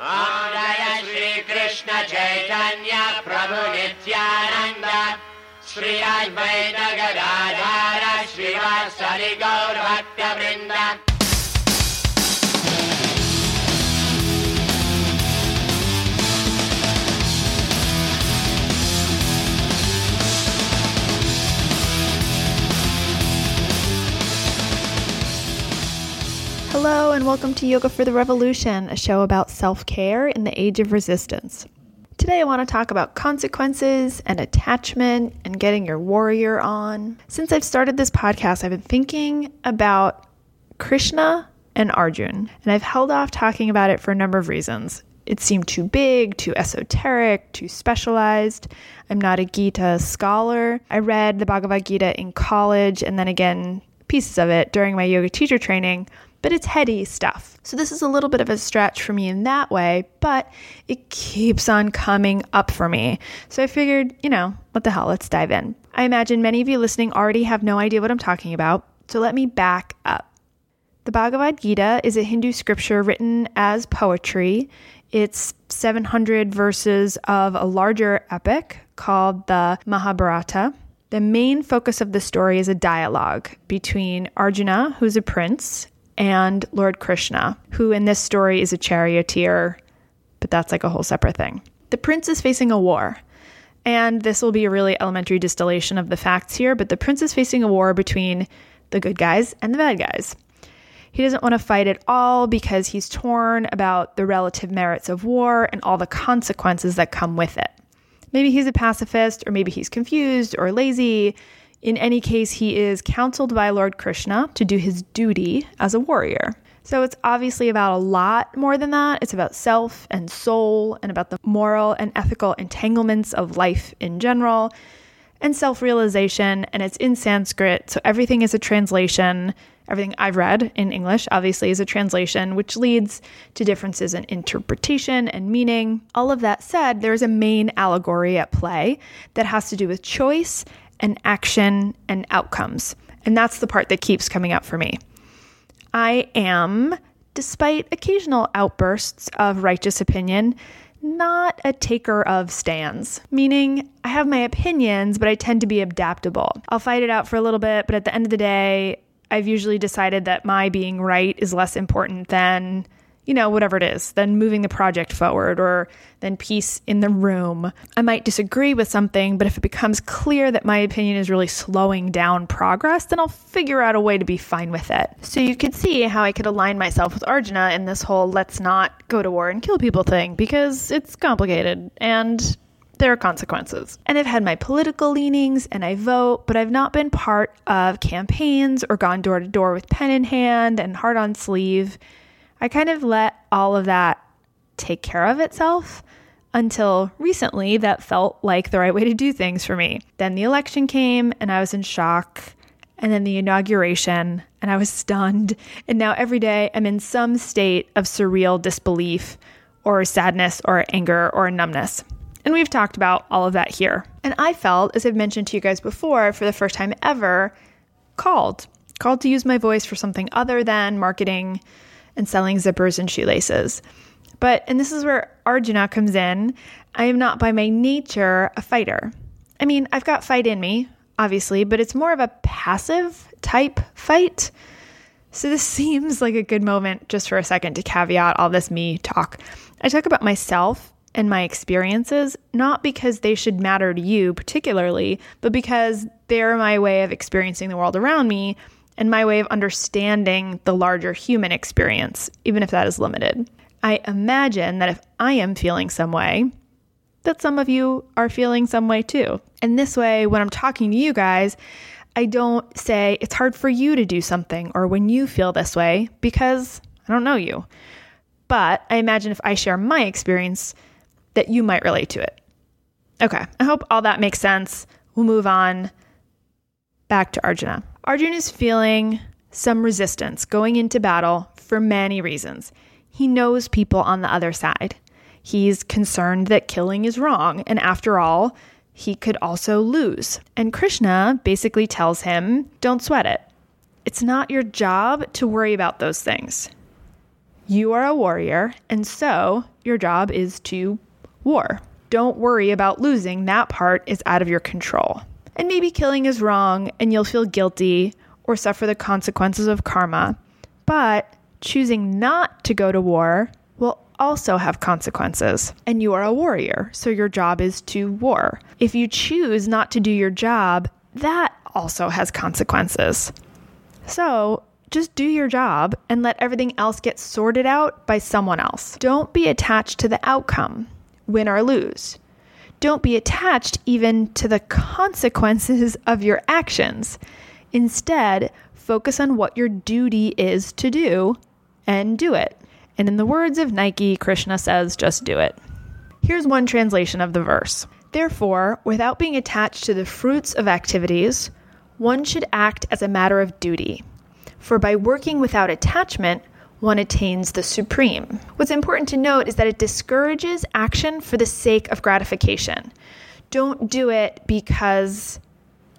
Jai Shrikrishna Chaitanya Prabhu Nityanand. Shri Advaita Gadadhar श्रीवासरि गौरभक्तवृन्द Hello, and welcome to Yoga for the Revolution, a show about self care in the age of resistance. Today, I want to talk about consequences and attachment and getting your warrior on. Since I've started this podcast, I've been thinking about Krishna and Arjun, and I've held off talking about it for a number of reasons. It seemed too big, too esoteric, too specialized. I'm not a Gita scholar. I read the Bhagavad Gita in college and then again pieces of it during my yoga teacher training, but it's heady stuff. So this is a little bit of a stretch for me in that way, but it keeps on coming up for me. So I figured, you know, what the hell, let's dive in. I imagine many of you listening already have no idea what I'm talking about, so let me back up. The Bhagavad Gita is a Hindu scripture written as poetry. It's 700 verses of a larger epic called the Mahabharata. The main focus of the story is a dialogue between Arjuna, who's a prince, and Lord Krishna, who in this story is a charioteer, but that's like a whole separate thing. The prince is facing a war. And this will be a really elementary distillation of the facts here, but the prince is facing a war between the good guys and the bad guys. He doesn't want to fight at all because he's torn about the relative merits of war and all the consequences that come with it. Maybe he's a pacifist, or maybe he's confused or lazy. In any case, he is counseled by Lord Krishna to do his duty as a warrior. So it's obviously about a lot more than that. It's about self and soul and about the moral and ethical entanglements of life in general and self realization. And it's in Sanskrit. So everything is a translation. Everything I've read in English, obviously, is a translation, which leads to differences in interpretation and meaning. All of that said, there is a main allegory at play that has to do with choice and action and outcomes. And that's the part that keeps coming up for me. I am, despite occasional outbursts of righteous opinion, not a taker of stands, meaning I have my opinions, but I tend to be adaptable. I'll fight it out for a little bit, but at the end of the day, I've usually decided that my being right is less important than you know, whatever it is, then moving the project forward or then peace in the room. I might disagree with something, but if it becomes clear that my opinion is really slowing down progress, then I'll figure out a way to be fine with it. So you could see how I could align myself with Arjuna in this whole let's not go to war and kill people thing because it's complicated and there are consequences. And I've had my political leanings and I vote, but I've not been part of campaigns or gone door to door with pen in hand and heart on sleeve. I kind of let all of that take care of itself until recently that felt like the right way to do things for me. Then the election came and I was in shock. And then the inauguration, and I was stunned. And now every day I'm in some state of surreal disbelief or sadness or anger or numbness. And we've talked about all of that here. And I felt, as I've mentioned to you guys before, for the first time ever, called. Called to use my voice for something other than marketing and selling zippers and shoelaces. But, and this is where Arjuna comes in, I am not by my nature a fighter. I mean, I've got fight in me, obviously, but it's more of a passive type fight. So, this seems like a good moment just for a second to caveat all this me talk. I talk about myself and my experiences, not because they should matter to you particularly, but because they're my way of experiencing the world around me and my way of understanding the larger human experience, even if that is limited. I imagine that if I am feeling some way, that some of you are feeling some way too. And this way, when I'm talking to you guys, I don't say it's hard for you to do something or when you feel this way because I don't know you. But I imagine if I share my experience, that you might relate to it. Okay, I hope all that makes sense. We'll move on back to Arjuna. Arjuna is feeling some resistance going into battle for many reasons. He knows people on the other side. He's concerned that killing is wrong, and after all, he could also lose. And Krishna basically tells him, Don't sweat it. It's not your job to worry about those things. You are a warrior, and so your job is to war. Don't worry about losing. That part is out of your control. And maybe killing is wrong and you'll feel guilty or suffer the consequences of karma. But choosing not to go to war will also have consequences. And you are a warrior, so your job is to war. If you choose not to do your job, that also has consequences. So just do your job and let everything else get sorted out by someone else. Don't be attached to the outcome, win or lose. Don't be attached even to the consequences of your actions. Instead, focus on what your duty is to do and do it. And in the words of Nike, Krishna says, just do it. Here's one translation of the verse Therefore, without being attached to the fruits of activities, one should act as a matter of duty. For by working without attachment, one attains the supreme. What's important to note is that it discourages action for the sake of gratification. Don't do it because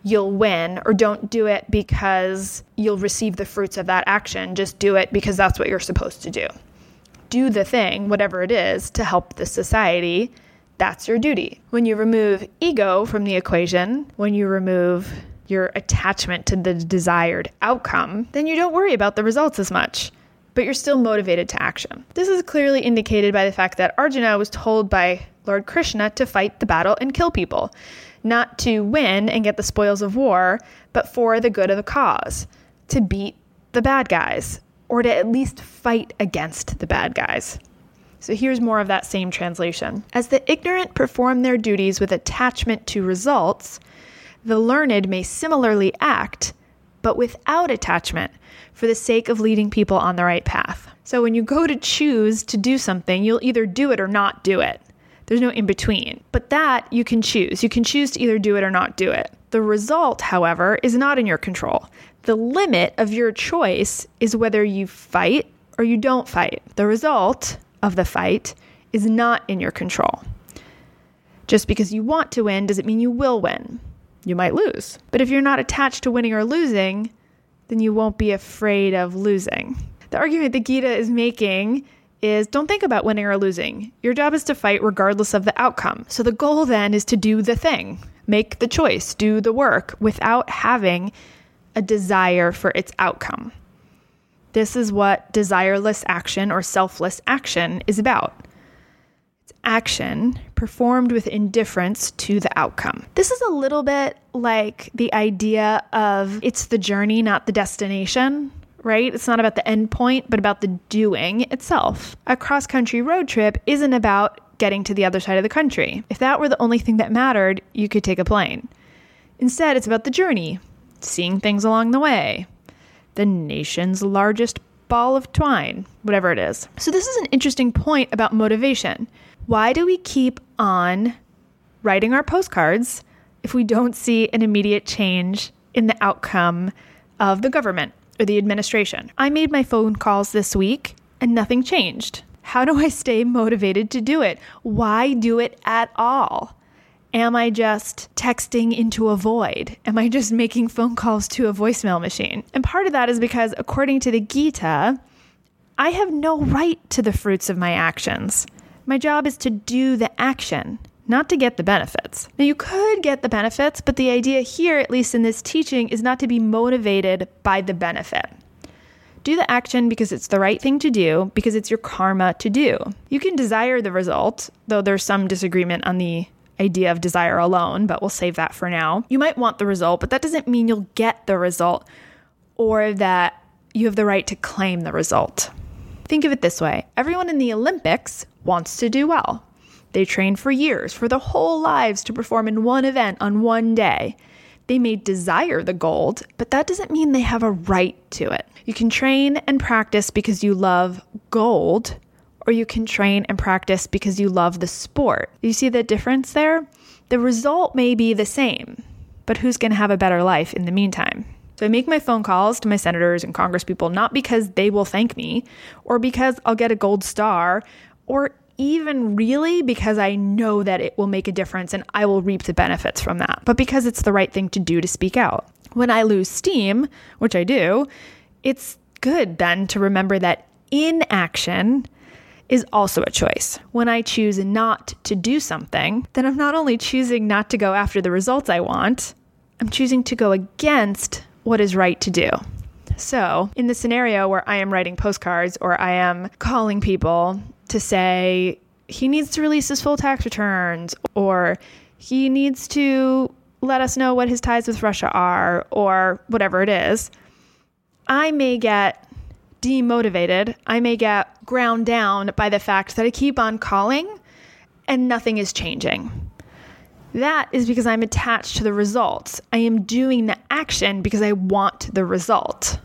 you'll win, or don't do it because you'll receive the fruits of that action. Just do it because that's what you're supposed to do. Do the thing, whatever it is, to help the society. That's your duty. When you remove ego from the equation, when you remove your attachment to the desired outcome, then you don't worry about the results as much but you're still motivated to action. This is clearly indicated by the fact that Arjuna was told by Lord Krishna to fight the battle and kill people, not to win and get the spoils of war, but for the good of the cause, to beat the bad guys, or to at least fight against the bad guys. So here's more of that same translation. As the ignorant perform their duties with attachment to results, the learned may similarly act, but without attachment, for the sake of leading people on the right path. So when you go to choose to do something, you'll either do it or not do it. There's no in between. But that you can choose. You can choose to either do it or not do it. The result, however, is not in your control. The limit of your choice is whether you fight or you don't fight. The result of the fight is not in your control. Just because you want to win doesn't mean you will win. You might lose. But if you're not attached to winning or losing, then you won't be afraid of losing. The argument that Gita is making is don't think about winning or losing. Your job is to fight regardless of the outcome. So the goal then is to do the thing, make the choice, do the work without having a desire for its outcome. This is what desireless action or selfless action is about action performed with indifference to the outcome. This is a little bit like the idea of it's the journey, not the destination. Right? It's not about the end point, but about the doing itself. A cross country road trip isn't about getting to the other side of the country. If that were the only thing that mattered, you could take a plane. Instead, it's about the journey, seeing things along the way, the nation's largest ball of twine, whatever it is. So, this is an interesting point about motivation. Why do we keep on writing our postcards if we don't see an immediate change in the outcome of the government or the administration? I made my phone calls this week and nothing changed. How do I stay motivated to do it? Why do it at all? Am I just texting into a void? Am I just making phone calls to a voicemail machine? And part of that is because, according to the Gita, I have no right to the fruits of my actions. My job is to do the action, not to get the benefits. Now, you could get the benefits, but the idea here, at least in this teaching, is not to be motivated by the benefit. Do the action because it's the right thing to do, because it's your karma to do. You can desire the result, though there's some disagreement on the idea of desire alone, but we'll save that for now. You might want the result, but that doesn't mean you'll get the result or that you have the right to claim the result. Think of it this way everyone in the Olympics wants to do well. They train for years, for their whole lives, to perform in one event on one day. They may desire the gold, but that doesn't mean they have a right to it. You can train and practice because you love gold, or you can train and practice because you love the sport. You see the difference there? The result may be the same, but who's going to have a better life in the meantime? So I make my phone calls to my senators and congresspeople not because they will thank me or because I'll get a gold star or even really because I know that it will make a difference and I will reap the benefits from that, but because it's the right thing to do to speak out. When I lose steam, which I do, it's good then to remember that inaction is also a choice. When I choose not to do something, then I'm not only choosing not to go after the results I want, I'm choosing to go against what is right to do. So, in the scenario where I am writing postcards or I am calling people to say he needs to release his full tax returns or he needs to let us know what his ties with Russia are or whatever it is, I may get demotivated. I may get ground down by the fact that I keep on calling and nothing is changing. That is because I'm attached to the results. I am doing the action because I want the result,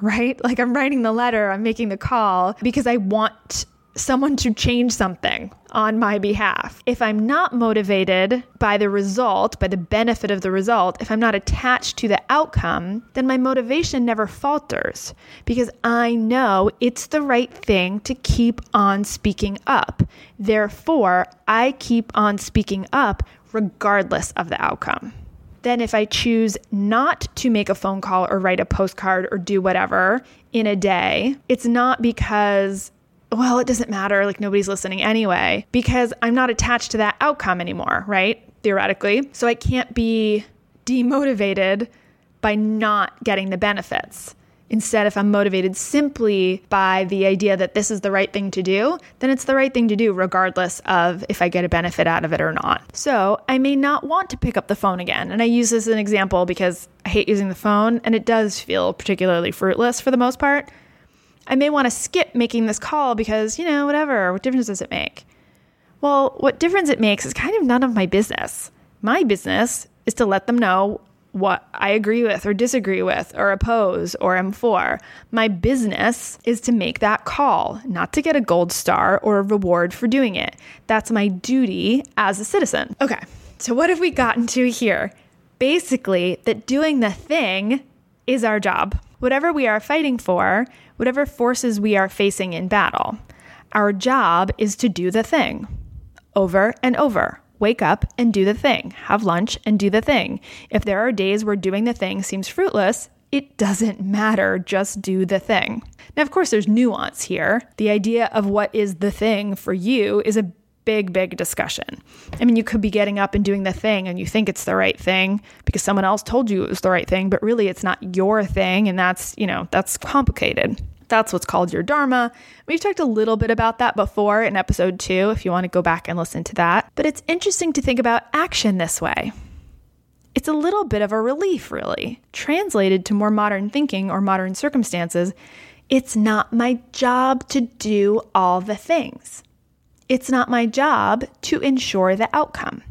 right? Like I'm writing the letter, I'm making the call because I want someone to change something on my behalf. If I'm not motivated by the result, by the benefit of the result, if I'm not attached to the outcome, then my motivation never falters because I know it's the right thing to keep on speaking up. Therefore, I keep on speaking up regardless of the outcome. Then, if I choose not to make a phone call or write a postcard or do whatever in a day, it's not because well, it doesn't matter, like nobody's listening anyway, because I'm not attached to that outcome anymore, right? Theoretically. So I can't be demotivated by not getting the benefits. Instead, if I'm motivated simply by the idea that this is the right thing to do, then it's the right thing to do regardless of if I get a benefit out of it or not. So I may not want to pick up the phone again. And I use this as an example because I hate using the phone and it does feel particularly fruitless for the most part. I may want to skip making this call because, you know, whatever, what difference does it make? Well, what difference it makes is kind of none of my business. My business is to let them know what I agree with or disagree with or oppose or am for. My business is to make that call, not to get a gold star or a reward for doing it. That's my duty as a citizen. Okay, so what have we gotten to here? Basically, that doing the thing is our job. Whatever we are fighting for, whatever forces we are facing in battle. Our job is to do the thing over and over. Wake up and do the thing. Have lunch and do the thing. If there are days where doing the thing seems fruitless, it doesn't matter. Just do the thing. Now, of course, there's nuance here. The idea of what is the thing for you is a big, big discussion. I mean, you could be getting up and doing the thing and you think it's the right thing because someone else told you it was the right thing, but really it's not your thing. And that's, you know, that's complicated. That's what's called your Dharma. We've talked a little bit about that before in episode two, if you want to go back and listen to that. But it's interesting to think about action this way. It's a little bit of a relief, really. Translated to more modern thinking or modern circumstances, it's not my job to do all the things. It's not my job to ensure the outcome.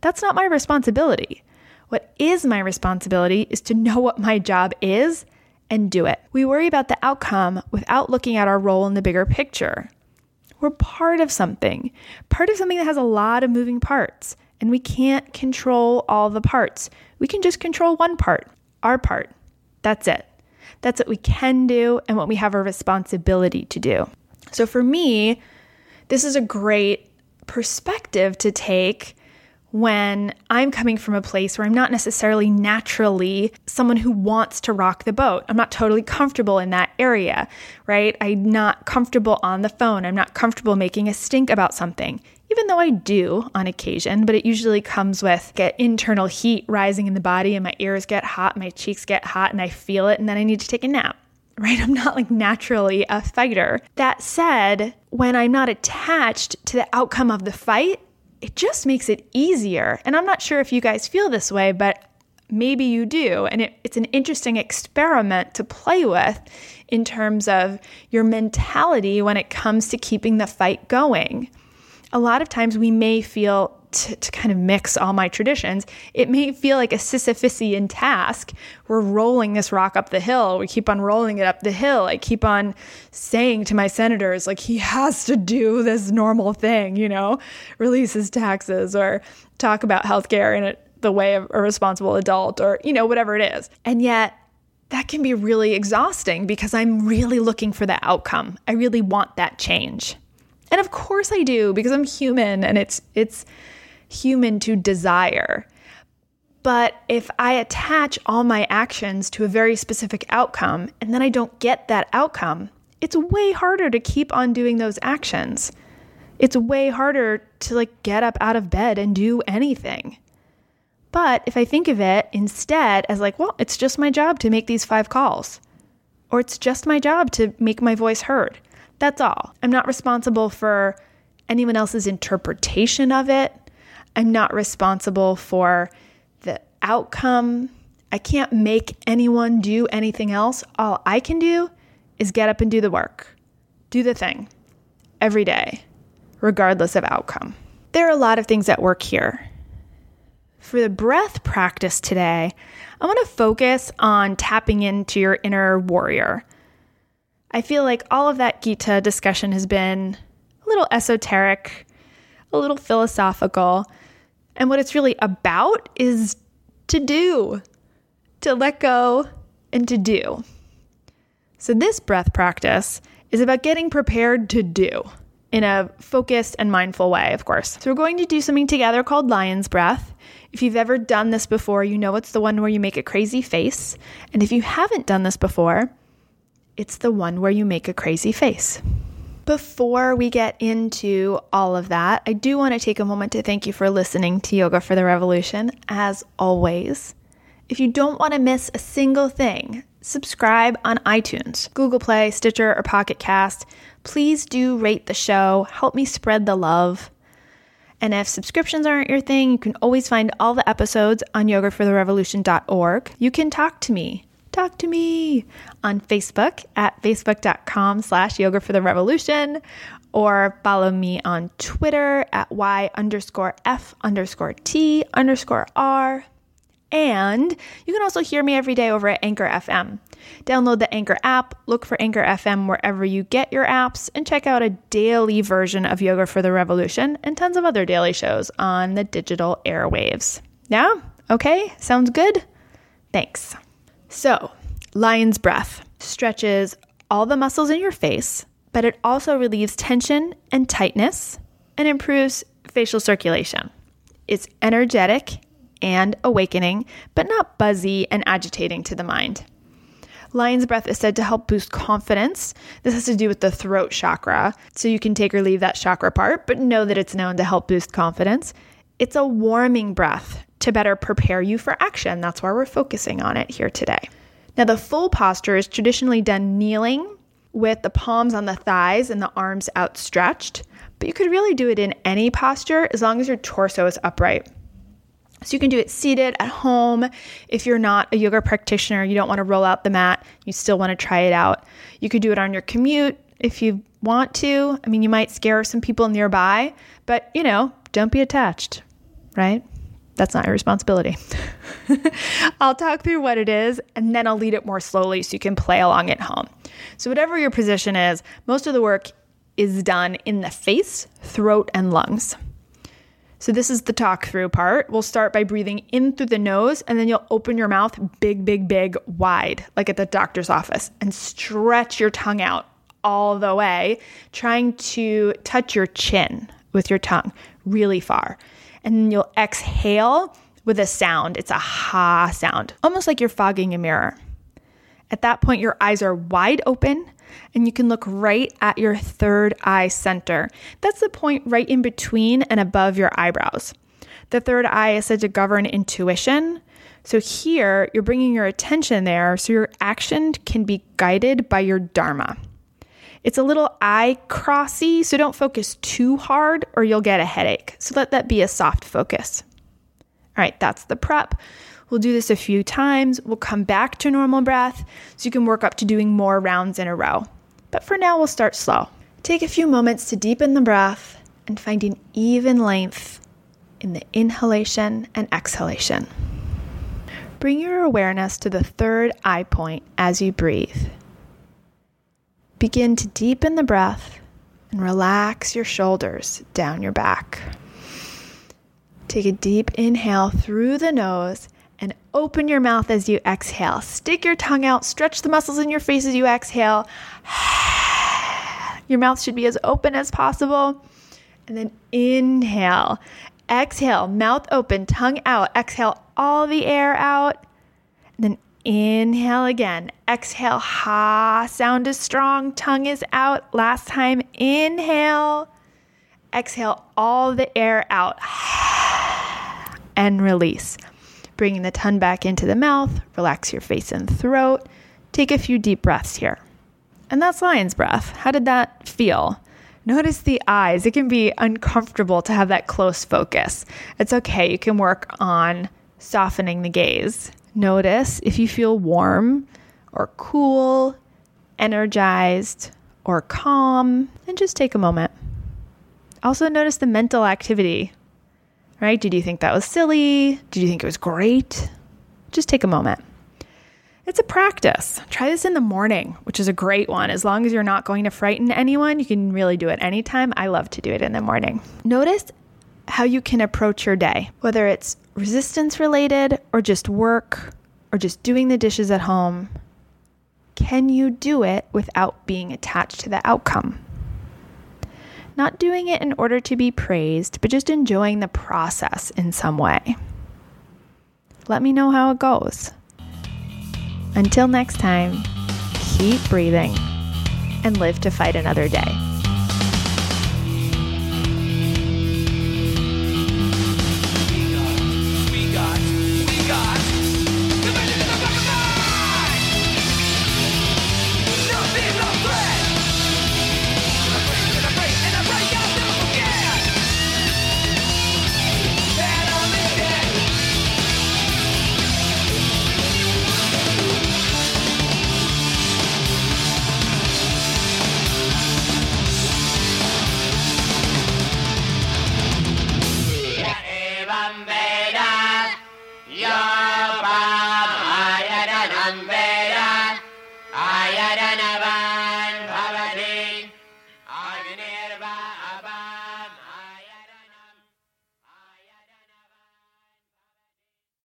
That's not my responsibility. What is my responsibility is to know what my job is and do it. We worry about the outcome without looking at our role in the bigger picture. We're part of something, part of something that has a lot of moving parts, and we can't control all the parts. We can just control one part, our part. That's it. That's what we can do and what we have a responsibility to do. So for me, this is a great perspective to take when I'm coming from a place where I'm not necessarily naturally someone who wants to rock the boat. I'm not totally comfortable in that area, right? I'm not comfortable on the phone. I'm not comfortable making a stink about something, even though I do on occasion, but it usually comes with get internal heat rising in the body and my ears get hot, my cheeks get hot and I feel it and then I need to take a nap. Right? I'm not like naturally a fighter. That said, when I'm not attached to the outcome of the fight, it just makes it easier. And I'm not sure if you guys feel this way, but maybe you do. And it, it's an interesting experiment to play with in terms of your mentality when it comes to keeping the fight going. A lot of times we may feel to, to, kind of mix all my traditions, it may feel like a Sisyphusian task. We're rolling this rock up the hill. We keep on rolling it up the hill. I keep on saying to my senators, like, he has to do this normal thing, you know, release his taxes or talk about healthcare in the way of a responsible adult or, you know, whatever it is. And yet, that can be really exhausting because I'm really looking for the outcome. I really want that change. And of course I do because I'm human and it's it's human to desire. But if I attach all my actions to a very specific outcome and then I don't get that outcome, it's way harder to keep on doing those actions. It's way harder to like get up out of bed and do anything. But if I think of it instead as like, well, it's just my job to make these five calls, or it's just my job to make my voice heard. That's all. I'm not responsible for anyone else's interpretation of it. I'm not responsible for the outcome. I can't make anyone do anything else. All I can do is get up and do the work, do the thing every day, regardless of outcome. There are a lot of things at work here. For the breath practice today, I want to focus on tapping into your inner warrior. I feel like all of that Gita discussion has been a little esoteric, a little philosophical. And what it's really about is to do, to let go, and to do. So, this breath practice is about getting prepared to do in a focused and mindful way, of course. So, we're going to do something together called lion's breath. If you've ever done this before, you know it's the one where you make a crazy face. And if you haven't done this before, it's the one where you make a crazy face. Before we get into all of that, I do want to take a moment to thank you for listening to Yoga for the Revolution, as always. If you don't want to miss a single thing, subscribe on iTunes, Google Play, Stitcher, or Pocket Cast. Please do rate the show, help me spread the love. And if subscriptions aren't your thing, you can always find all the episodes on yogafortherevolution.org. You can talk to me. Talk to me on Facebook at facebook.com slash yoga for the revolution or follow me on Twitter at y underscore f underscore t underscore r. And you can also hear me every day over at Anchor FM. Download the Anchor app, look for Anchor FM wherever you get your apps, and check out a daily version of Yoga for the Revolution and tons of other daily shows on the digital airwaves. Yeah? Okay? Sounds good? Thanks. So, lion's breath stretches all the muscles in your face, but it also relieves tension and tightness and improves facial circulation. It's energetic and awakening, but not buzzy and agitating to the mind. Lion's breath is said to help boost confidence. This has to do with the throat chakra, so you can take or leave that chakra part, but know that it's known to help boost confidence. It's a warming breath to better prepare you for action. That's why we're focusing on it here today. Now, the full posture is traditionally done kneeling with the palms on the thighs and the arms outstretched, but you could really do it in any posture as long as your torso is upright. So you can do it seated at home. If you're not a yoga practitioner, you don't want to roll out the mat, you still want to try it out. You could do it on your commute if you want to. I mean, you might scare some people nearby, but you know, don't be attached, right? That's not your responsibility. I'll talk through what it is and then I'll lead it more slowly so you can play along at home. So, whatever your position is, most of the work is done in the face, throat, and lungs. So, this is the talk through part. We'll start by breathing in through the nose, and then you'll open your mouth big, big, big, wide, like at the doctor's office, and stretch your tongue out all the way, trying to touch your chin with your tongue really far. And then you'll exhale with a sound. It's a ha sound, almost like you're fogging a mirror. At that point, your eyes are wide open and you can look right at your third eye center. That's the point right in between and above your eyebrows. The third eye is said to govern intuition. So here, you're bringing your attention there so your action can be guided by your Dharma. It's a little eye crossy, so don't focus too hard or you'll get a headache. So let that be a soft focus. All right, that's the prep. We'll do this a few times. We'll come back to normal breath so you can work up to doing more rounds in a row. But for now, we'll start slow. Take a few moments to deepen the breath and find an even length in the inhalation and exhalation. Bring your awareness to the third eye point as you breathe. Begin to deepen the breath and relax your shoulders down your back. Take a deep inhale through the nose and open your mouth as you exhale. Stick your tongue out, stretch the muscles in your face as you exhale. Your mouth should be as open as possible. And then inhale, exhale, mouth open, tongue out. Exhale all the air out. And then Inhale again. Exhale. Ha. Sound is strong. Tongue is out. Last time. Inhale. Exhale all the air out. And release. Bringing the tongue back into the mouth. Relax your face and throat. Take a few deep breaths here. And that's lion's breath. How did that feel? Notice the eyes. It can be uncomfortable to have that close focus. It's okay. You can work on softening the gaze. Notice if you feel warm or cool, energized or calm, and just take a moment. Also, notice the mental activity, right? Did you think that was silly? Did you think it was great? Just take a moment. It's a practice. Try this in the morning, which is a great one. As long as you're not going to frighten anyone, you can really do it anytime. I love to do it in the morning. Notice how you can approach your day, whether it's resistance related or just work or just doing the dishes at home. Can you do it without being attached to the outcome? Not doing it in order to be praised, but just enjoying the process in some way. Let me know how it goes. Until next time, keep breathing and live to fight another day.